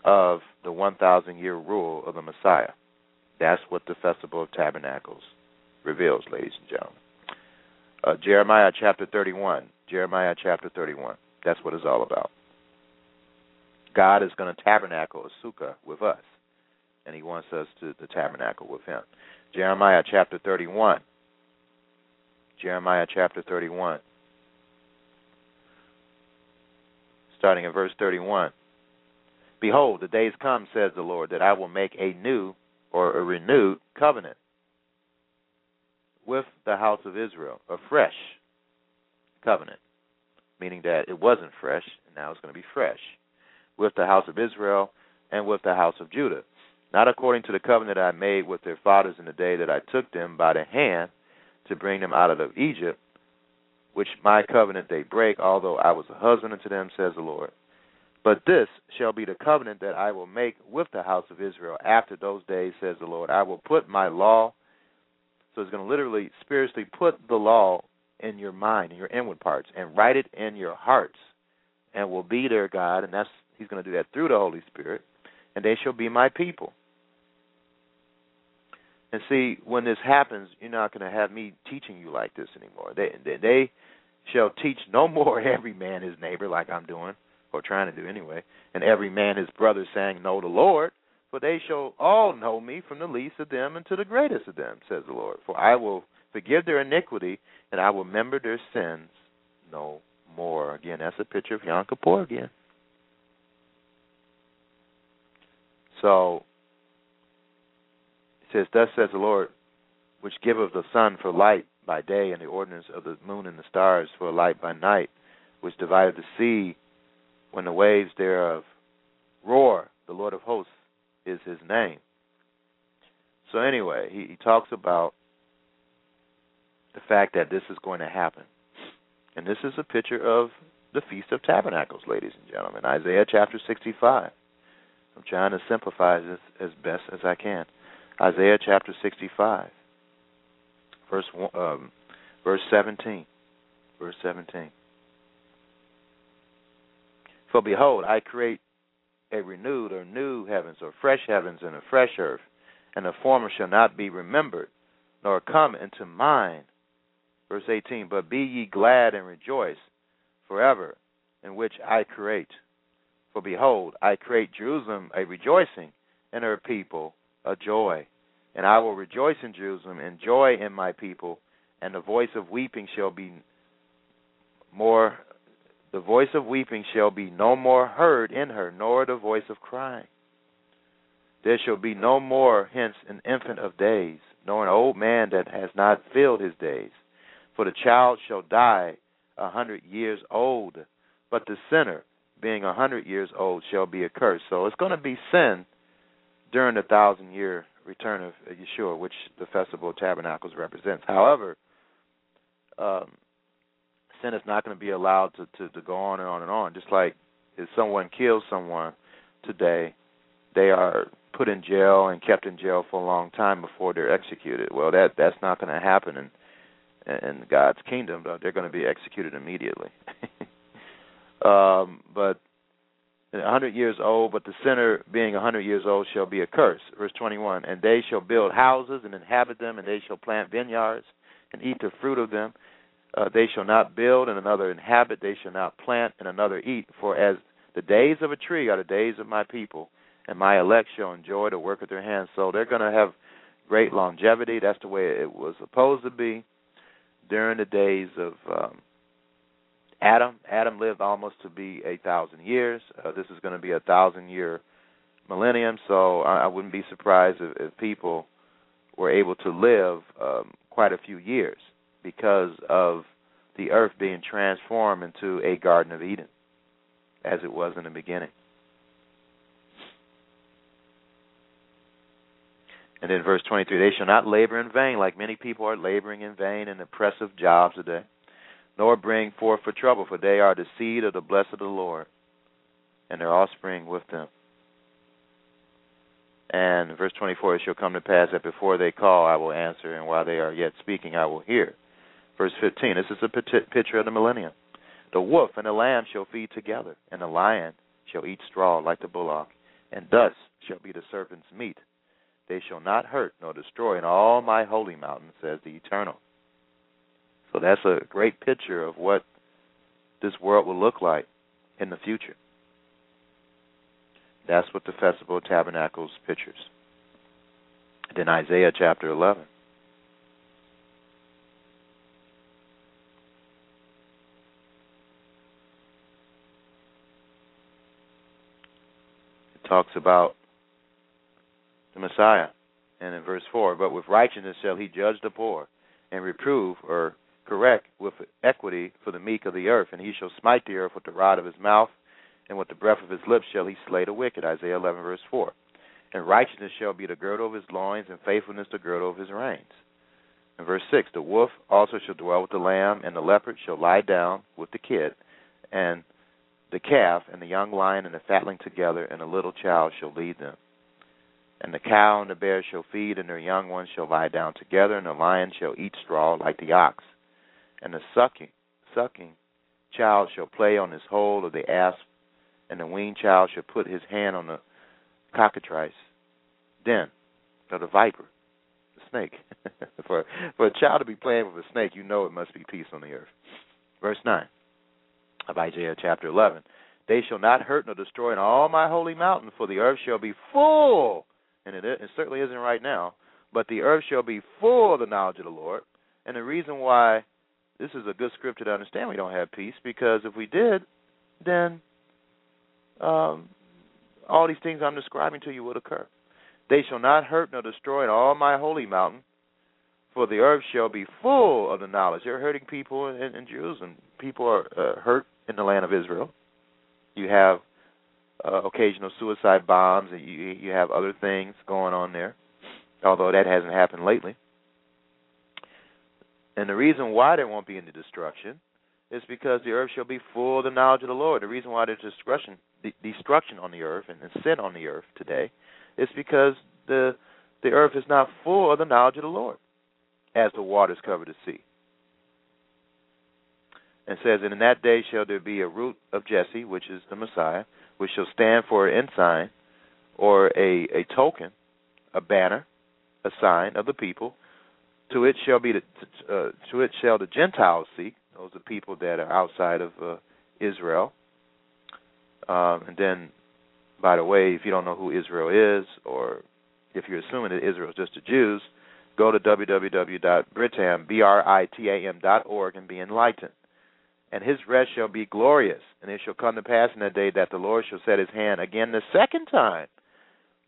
of the 1,000 year rule of the Messiah. That's what the Festival of Tabernacles reveals, ladies and gentlemen. Uh, Jeremiah chapter 31. Jeremiah chapter 31. That's what it's all about. God is going to tabernacle a sukkah with us, and He wants us to, to tabernacle with Him. Jeremiah chapter 31. Jeremiah chapter 31. Starting in verse 31. Behold, the days come, says the Lord, that I will make a new or a renewed covenant with the house of Israel, a fresh covenant, meaning that it wasn't fresh, and now it's going to be fresh, with the house of Israel and with the house of Judah. Not according to the covenant I made with their fathers in the day that I took them by the hand to bring them out of Egypt, which my covenant they break, although I was a husband unto them, says the Lord. But this shall be the covenant that I will make with the house of Israel after those days, says the Lord. I will put my law, so it's going to literally, spiritually put the law in your mind, in your inward parts, and write it in your hearts, and will be their God, and that's He's going to do that through the Holy Spirit, and they shall be my people. And see, when this happens, you're not going to have me teaching you like this anymore. They, they, they shall teach no more every man his neighbor like I'm doing or trying to do anyway, and every man his brother saying, Know the Lord, for they shall all know me from the least of them unto the greatest of them, says the Lord. For I will forgive their iniquity, and I will remember their sins no more. Again, that's a picture of Yom Kippur again. So says, Thus says the Lord, which giveth the sun for light by day, and the ordinance of the moon and the stars for a light by night, which divided the sea when the waves thereof roar, the Lord of hosts is his name. So, anyway, he, he talks about the fact that this is going to happen. And this is a picture of the Feast of Tabernacles, ladies and gentlemen. Isaiah chapter 65. I'm trying to simplify this as best as I can. Isaiah chapter 65, verse um, verse 17. Verse 17. For behold, I create a renewed or new heavens or fresh heavens and a fresh earth, and the former shall not be remembered, nor come into mind. Verse 18 But be ye glad and rejoice forever, in which I create. For behold, I create Jerusalem a rejoicing, and her people a joy. And I will rejoice in Jerusalem, and joy in my people, and the voice of weeping shall be more the voice of weeping shall be no more heard in her, nor the voice of crying. There shall be no more hence an infant of days, nor an old man that has not filled his days. For the child shall die a hundred years old, but the sinner, being a hundred years old, shall be accursed. So it's going to be sin during the thousand year return of Yeshua, which the Festival of Tabernacles represents. However, um, sin is not going to be allowed to, to, to go on and on and on. Just like if someone kills someone today, they are put in jail and kept in jail for a long time before they're executed. Well, that that's not going to happen in in God's kingdom. They're going to be executed immediately. um, but a hundred years old, but the sinner being a hundred years old shall be accursed. Verse twenty-one, and they shall build houses and inhabit them, and they shall plant vineyards and eat the fruit of them uh, they shall not build and another inhabit, they shall not plant and another eat. For as the days of a tree are the days of my people, and my elect shall enjoy the work of their hands. So they're going to have great longevity. That's the way it was supposed to be during the days of um, Adam. Adam lived almost to be a thousand years. Uh, this is going to be a thousand year millennium, so I, I wouldn't be surprised if, if people were able to live um, quite a few years because of the earth being transformed into a Garden of Eden, as it was in the beginning. And then verse 23 They shall not labor in vain, like many people are laboring in vain in oppressive jobs today, nor bring forth for trouble, for they are the seed of the blessed of the Lord, and their offspring with them. And verse 24 It shall come to pass that before they call, I will answer, and while they are yet speaking, I will hear. Verse 15 This is a picture of the millennium. The wolf and the lamb shall feed together, and the lion shall eat straw like the bullock, and dust shall be the serpent's meat they shall not hurt nor destroy in all my holy mountain, says the Eternal. So that's a great picture of what this world will look like in the future. That's what the Festival of Tabernacles pictures. Then Isaiah chapter 11. It talks about the Messiah. And in verse 4, but with righteousness shall he judge the poor, and reprove or correct with equity for the meek of the earth. And he shall smite the earth with the rod of his mouth, and with the breath of his lips shall he slay the wicked. Isaiah 11, verse 4. And righteousness shall be the girdle of his loins, and faithfulness the girdle of his reins. In verse 6, the wolf also shall dwell with the lamb, and the leopard shall lie down with the kid, and the calf, and the young lion, and the fatling together, and the little child shall lead them. And the cow and the bear shall feed, and their young ones shall lie down together, and the lion shall eat straw like the ox. And the sucking sucking child shall play on his hole of the asp, and the weaned child shall put his hand on the cockatrice, den, or the viper, the snake. for for a child to be playing with a snake, you know it must be peace on the earth. Verse nine of Isaiah chapter eleven. They shall not hurt nor destroy in all my holy mountain, for the earth shall be full and it, it certainly isn't right now. But the earth shall be full of the knowledge of the Lord. And the reason why this is a good scripture to understand we don't have peace, because if we did, then um, all these things I'm describing to you would occur. They shall not hurt nor destroy in all my holy mountain, for the earth shall be full of the knowledge. They're hurting people in, in Jerusalem. People are uh, hurt in the land of Israel. You have uh, occasional suicide bombs, and you you have other things going on there, although that hasn't happened lately. And the reason why there won't be any destruction is because the earth shall be full of the knowledge of the Lord. The reason why there's destruction, destruction on the earth and sin on the earth today is because the the earth is not full of the knowledge of the Lord, as the waters cover the sea. And says, and in that day shall there be a root of Jesse, which is the Messiah, which shall stand for an ensign or a, a token, a banner, a sign of the people. To it shall be the, uh, to it shall the Gentiles seek. Those are people that are outside of uh, Israel. Um, and then, by the way, if you don't know who Israel is, or if you're assuming that Israel is just the Jews, go to www.britam, B-R-I-T-A-M dot org and be enlightened and his rest shall be glorious. And it shall come to pass in that day that the Lord shall set his hand again the second time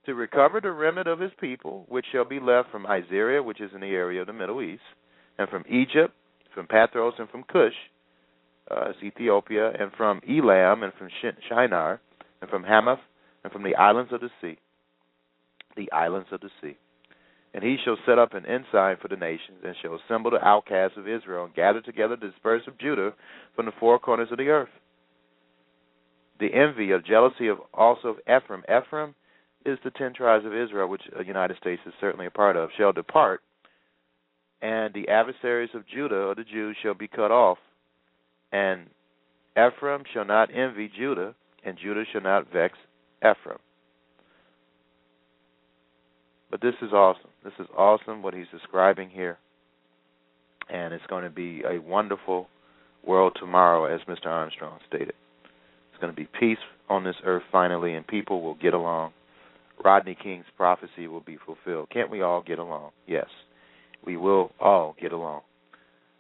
to recover the remnant of his people, which shall be left from Assyria, which is in the area of the Middle East, and from Egypt, from Pathros, and from Cush, uh, Ethiopia, and from Elam, and from Shinar, and from Hamath, and from the islands of the sea. The islands of the sea. And he shall set up an ensign for the nations, and shall assemble the outcasts of Israel, and gather together the dispersed of Judah from the four corners of the earth. The envy of jealousy of also of Ephraim. Ephraim is the ten tribes of Israel, which the United States is certainly a part of, shall depart, and the adversaries of Judah or the Jews shall be cut off, and Ephraim shall not envy Judah, and Judah shall not vex Ephraim. But this is awesome. This is awesome what he's describing here. And it's going to be a wonderful world tomorrow, as Mr. Armstrong stated. It's going to be peace on this earth finally, and people will get along Rodney King's prophecy will be fulfilled. Can't we all get along? Yes, we will all get along.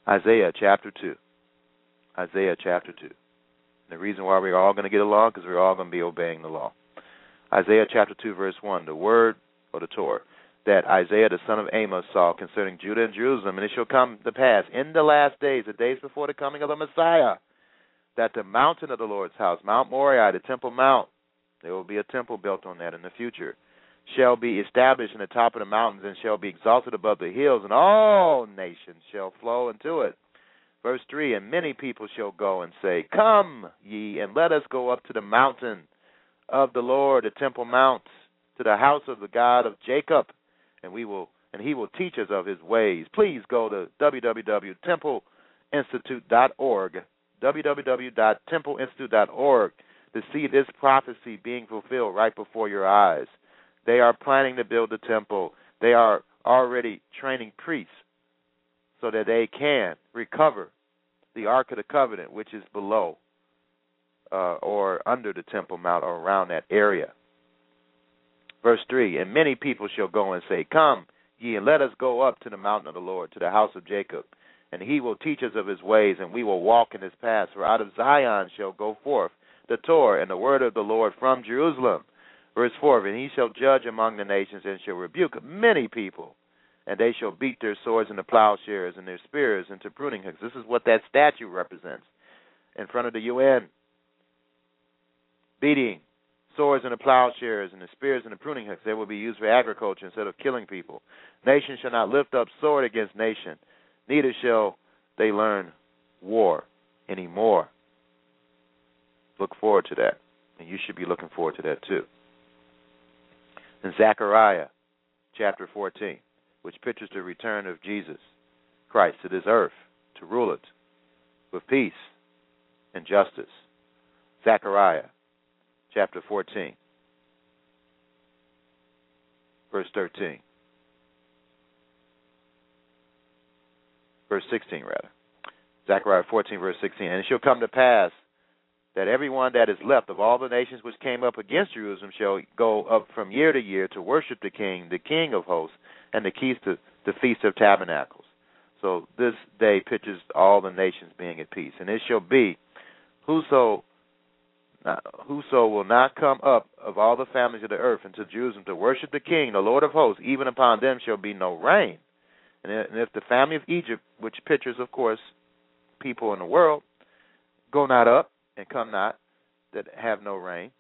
Isaiah chapter 2. Isaiah chapter 2. The reason why we're all going to get along because we're all going to be obeying the law. Isaiah chapter 2, verse 1. The word or the Torah that Isaiah the son of Amos saw concerning Judah and Jerusalem, and it shall come to pass in the last days, the days before the coming of the Messiah, that the mountain of the Lord's house, Mount Moriah, the Temple Mount, there will be a temple built on that in the future, shall be established in the top of the mountains and shall be exalted above the hills, and all nations shall flow into it. Verse 3 And many people shall go and say, Come ye, and let us go up to the mountain of the Lord, the Temple Mount, to the house of the God of Jacob, and we will and he will teach us of his ways. Please go to www.templeinstitute.org, www.templeinstitute.org to see this prophecy being fulfilled right before your eyes. They are planning to build the temple. They are already training priests so that they can recover the Ark of the Covenant, which is below uh, or under the Temple Mount or around that area. Verse 3 And many people shall go and say, Come, ye, and let us go up to the mountain of the Lord, to the house of Jacob. And he will teach us of his ways, and we will walk in his paths. For out of Zion shall go forth the Torah and the word of the Lord from Jerusalem. Verse 4 And he shall judge among the nations, and shall rebuke many people. And they shall beat their swords into plowshares and their spears into pruning hooks. This is what that statue represents in front of the UN. Beating swords into plowshares and the spears into pruning hooks. They will be used for agriculture instead of killing people. Nation shall not lift up sword against nation, neither shall they learn war anymore. Look forward to that. And you should be looking forward to that too. In Zechariah chapter 14, which pictures the return of Jesus Christ to this earth to rule it with peace and justice. Zechariah chapter 14, verse 13. Verse 16, rather. Zechariah 14, verse 16. And it shall come to pass that everyone that is left of all the nations which came up against Jerusalem shall go up from year to year to worship the King, the King of hosts, and the keys to the Feast of Tabernacles. So this day pictures all the nations being at peace. And it shall be, whoso whoso will not come up of all the families of the earth into Jerusalem to worship the King, the Lord of hosts, even upon them shall be no rain. And if the family of Egypt, which pictures, of course, people in the world, go not up and come not, that have no rain,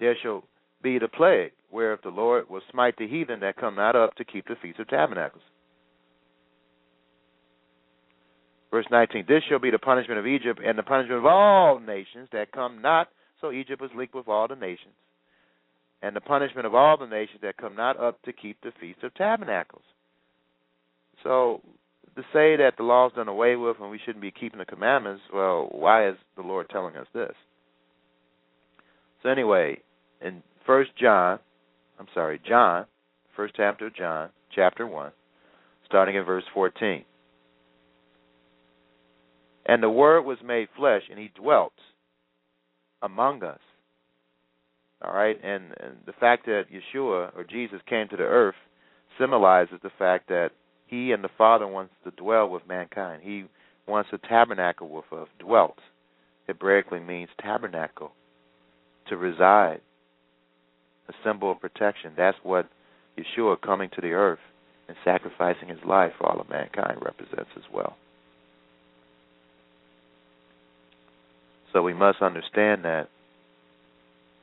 there shall be the plague, whereof the Lord will smite the heathen that come not up to keep the feast of tabernacles. Verse 19 This shall be the punishment of Egypt and the punishment of all nations that come not so Egypt was linked with all the nations. And the punishment of all the nations that come not up to keep the Feast of Tabernacles. So to say that the law's done away with and we shouldn't be keeping the commandments, well, why is the Lord telling us this? So anyway, in First John, I'm sorry, John, first chapter of John, chapter one, starting in verse fourteen. And the Word was made flesh, and He dwelt among us. All right, and, and the fact that Yeshua or Jesus came to the earth symbolizes the fact that He and the Father wants to dwell with mankind. He wants to tabernacle with us. Dwelt, Hebraically means tabernacle, to reside, a symbol of protection. That's what Yeshua coming to the earth and sacrificing His life for all of mankind represents as well. So we must understand that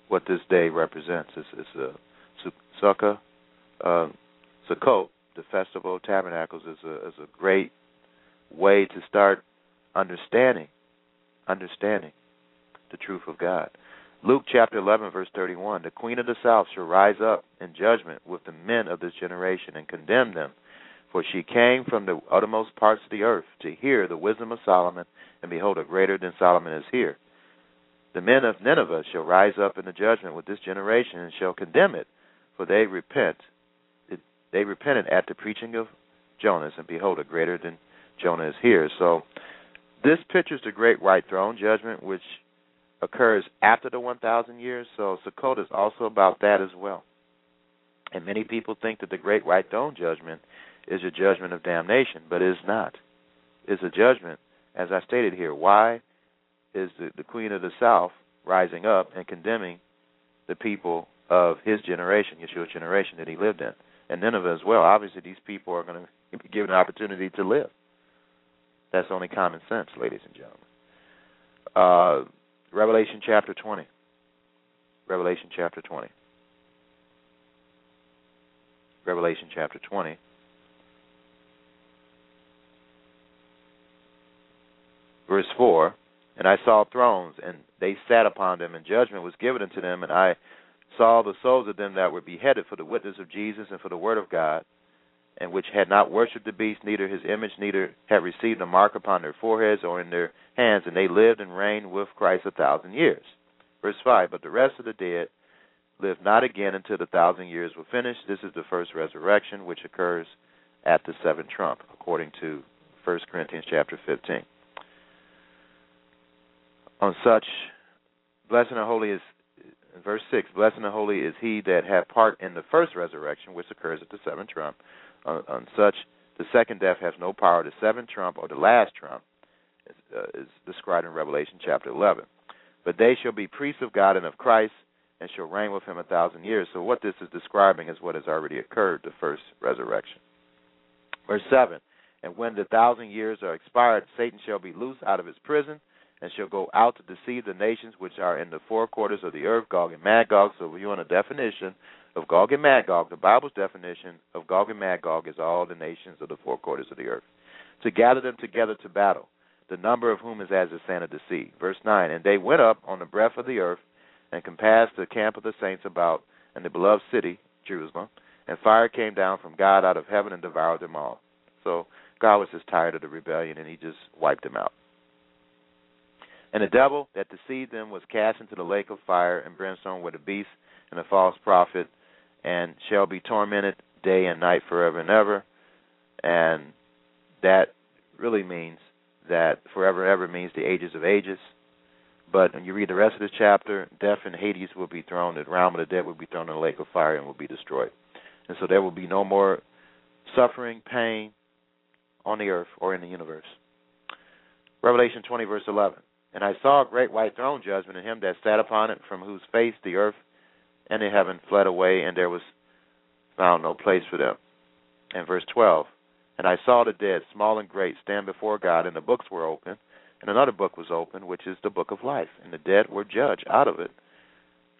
what this day represents is, is a sukkah, uh, Sukkot, the festival of tabernacles, is a is a great way to start understanding, understanding the truth of God. Luke chapter 11, verse 31 The queen of the south shall rise up in judgment with the men of this generation and condemn them. For she came from the uttermost parts of the earth to hear the wisdom of Solomon, and behold, a greater than Solomon is here. The men of Nineveh shall rise up in the judgment with this generation and shall condemn it, for they repent. They repented at the preaching of Jonas, and behold, a greater than Jonah is here. So, this pictures the great white throne judgment, which occurs after the 1,000 years. So, Sukkot is also about that as well. And many people think that the great white throne judgment is a judgment of damnation, but it is not. It's a judgment, as I stated here. Why is the, the Queen of the South rising up and condemning the people of his generation, Yeshua's generation that he lived in, and Nineveh as well? Obviously, these people are going to be given an opportunity to live. That's only common sense, ladies and gentlemen. Uh, Revelation chapter 20. Revelation chapter 20. Revelation chapter 20. Verse 4 And I saw thrones, and they sat upon them, and judgment was given unto them, and I saw the souls of them that were beheaded for the witness of Jesus and for the word of God, and which had not worshipped the beast, neither his image, neither had received a mark upon their foreheads or in their hands, and they lived and reigned with Christ a thousand years. Verse 5 But the rest of the dead lived not again until the thousand years were finished. This is the first resurrection, which occurs at the seventh trump, according to 1 Corinthians chapter 15. On such, blessed and holy is, verse 6, blessed and holy is he that hath part in the first resurrection, which occurs at the seventh trump. On, on such, the second death has no power. The seventh trump, or the last trump, is, uh, is described in Revelation chapter 11. But they shall be priests of God and of Christ, and shall reign with him a thousand years. So what this is describing is what has already occurred, the first resurrection. Verse 7 And when the thousand years are expired, Satan shall be loosed out of his prison, and shall go out to deceive the nations which are in the four quarters of the earth, Gog and Magog. So you want a definition of Gog and Magog, the Bible's definition of Gog and Magog is all the nations of the four quarters of the earth. To gather them together to battle, the number of whom is as the sand of the sea. Verse 9 And they went up on the breadth of the earth, and compassed the camp of the saints about, and the beloved city, Jerusalem. And fire came down from God out of heaven and devoured them all. So God was just tired of the rebellion, and he just wiped them out. And the devil that deceived them was cast into the lake of fire and brimstone with the beast and the false prophet, and shall be tormented day and night forever and ever. And that really means that forever and ever means the ages of ages. But when you read the rest of this chapter, death and Hades will be thrown, the realm of the dead will be thrown in the lake of fire and will be destroyed. And so there will be no more suffering, pain on the earth or in the universe. Revelation 20, verse 11. And I saw a great white throne judgment, and him that sat upon it, from whose face the earth and the heaven fled away, and there was found no place for them. And verse 12. And I saw the dead, small and great, stand before God, and the books were open and another book was opened, which is the book of life, and the dead were judged out of it.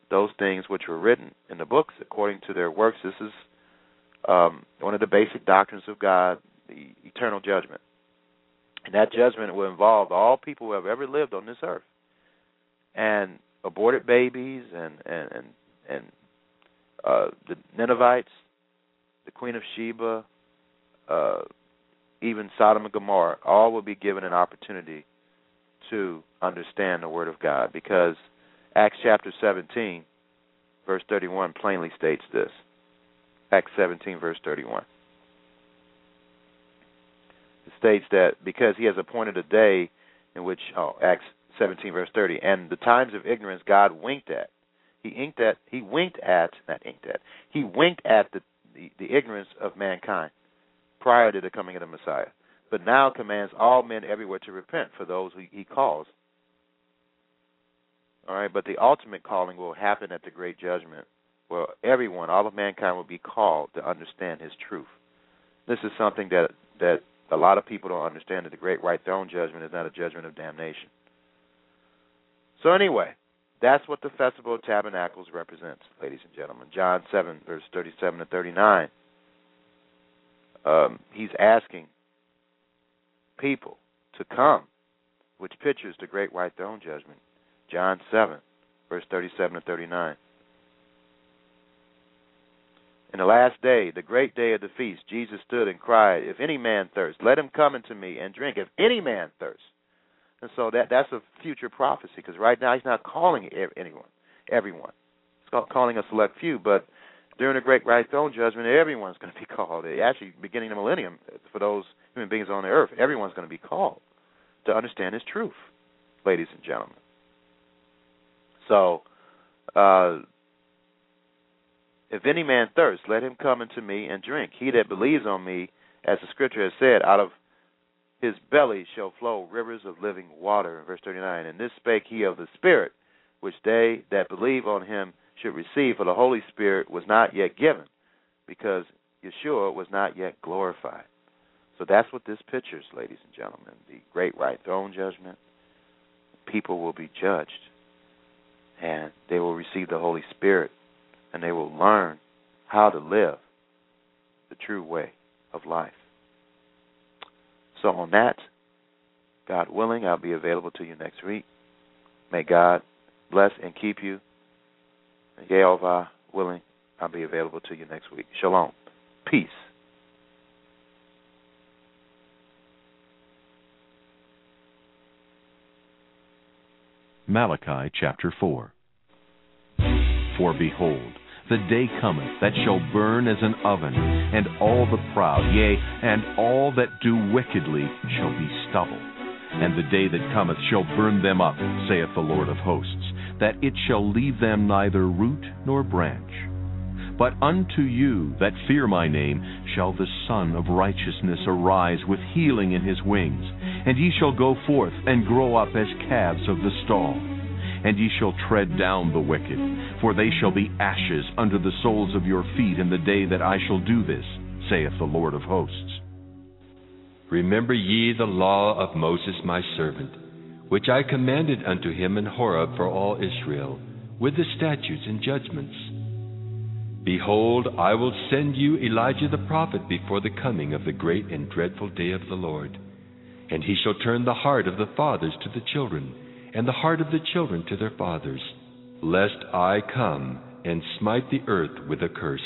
Those things which were written in the books according to their works. This is um, one of the basic doctrines of God, the eternal judgment. And that judgment will involve all people who have ever lived on this earth, and aborted babies, and and and, and uh, the Ninevites, the Queen of Sheba, uh, even Sodom and Gomorrah. All will be given an opportunity to understand the Word of God because Acts chapter 17, verse 31 plainly states this. Acts 17, verse 31. States that because he has appointed a day in which, oh, Acts 17, verse 30, and the times of ignorance God winked at. He inked at, he winked at, not inked at, he winked at the, the, the ignorance of mankind prior to the coming of the Messiah but now commands all men everywhere to repent for those who he calls. All right, but the ultimate calling will happen at the great judgment, where everyone, all of mankind, will be called to understand his truth. This is something that that a lot of people don't understand. That the great white throne judgment is not a judgment of damnation. So anyway, that's what the festival of tabernacles represents, ladies and gentlemen. John seven, verse thirty-seven to thirty-nine. Um, he's asking people to come, which pictures the great white throne judgment. John 7, verse 37 to 39. In the last day, the great day of the feast, Jesus stood and cried, If any man thirst, let him come unto me and drink. If any man thirst. And so that that's a future prophecy because right now he's not calling anyone, everyone. He's calling a select few, but during the great white throne judgment, everyone's going to be called. Actually, beginning the millennium, for those human beings on the earth, everyone's going to be called to understand His truth, ladies and gentlemen. So, uh, If any man thirst, let him come unto me and drink. He that believes on me, as the scripture has said, out of his belly shall flow rivers of living water. Verse 39. And this spake he of the Spirit, which they that believe on him should receive, for the Holy Spirit was not yet given, because Yeshua was not yet glorified. So that's what this pictures, ladies and gentlemen. The great white throne judgment. People will be judged, and they will receive the Holy Spirit, and they will learn how to live the true way of life. So, on that, God willing, I'll be available to you next week. May God bless and keep you. And Yehovah willing, I'll be available to you next week. Shalom. Peace. Malachi chapter 4. For behold, the day cometh that shall burn as an oven, and all the proud, yea, and all that do wickedly shall be stubble. And the day that cometh shall burn them up, saith the Lord of hosts, that it shall leave them neither root nor branch. But unto you that fear my name shall the Sun of Righteousness arise with healing in his wings, and ye shall go forth and grow up as calves of the stall. And ye shall tread down the wicked, for they shall be ashes under the soles of your feet in the day that I shall do this, saith the Lord of hosts. Remember ye the law of Moses my servant, which I commanded unto him in Horeb for all Israel, with the statutes and judgments. Behold, I will send you Elijah the prophet before the coming of the great and dreadful day of the Lord. And he shall turn the heart of the fathers to the children, and the heart of the children to their fathers, lest I come and smite the earth with a curse.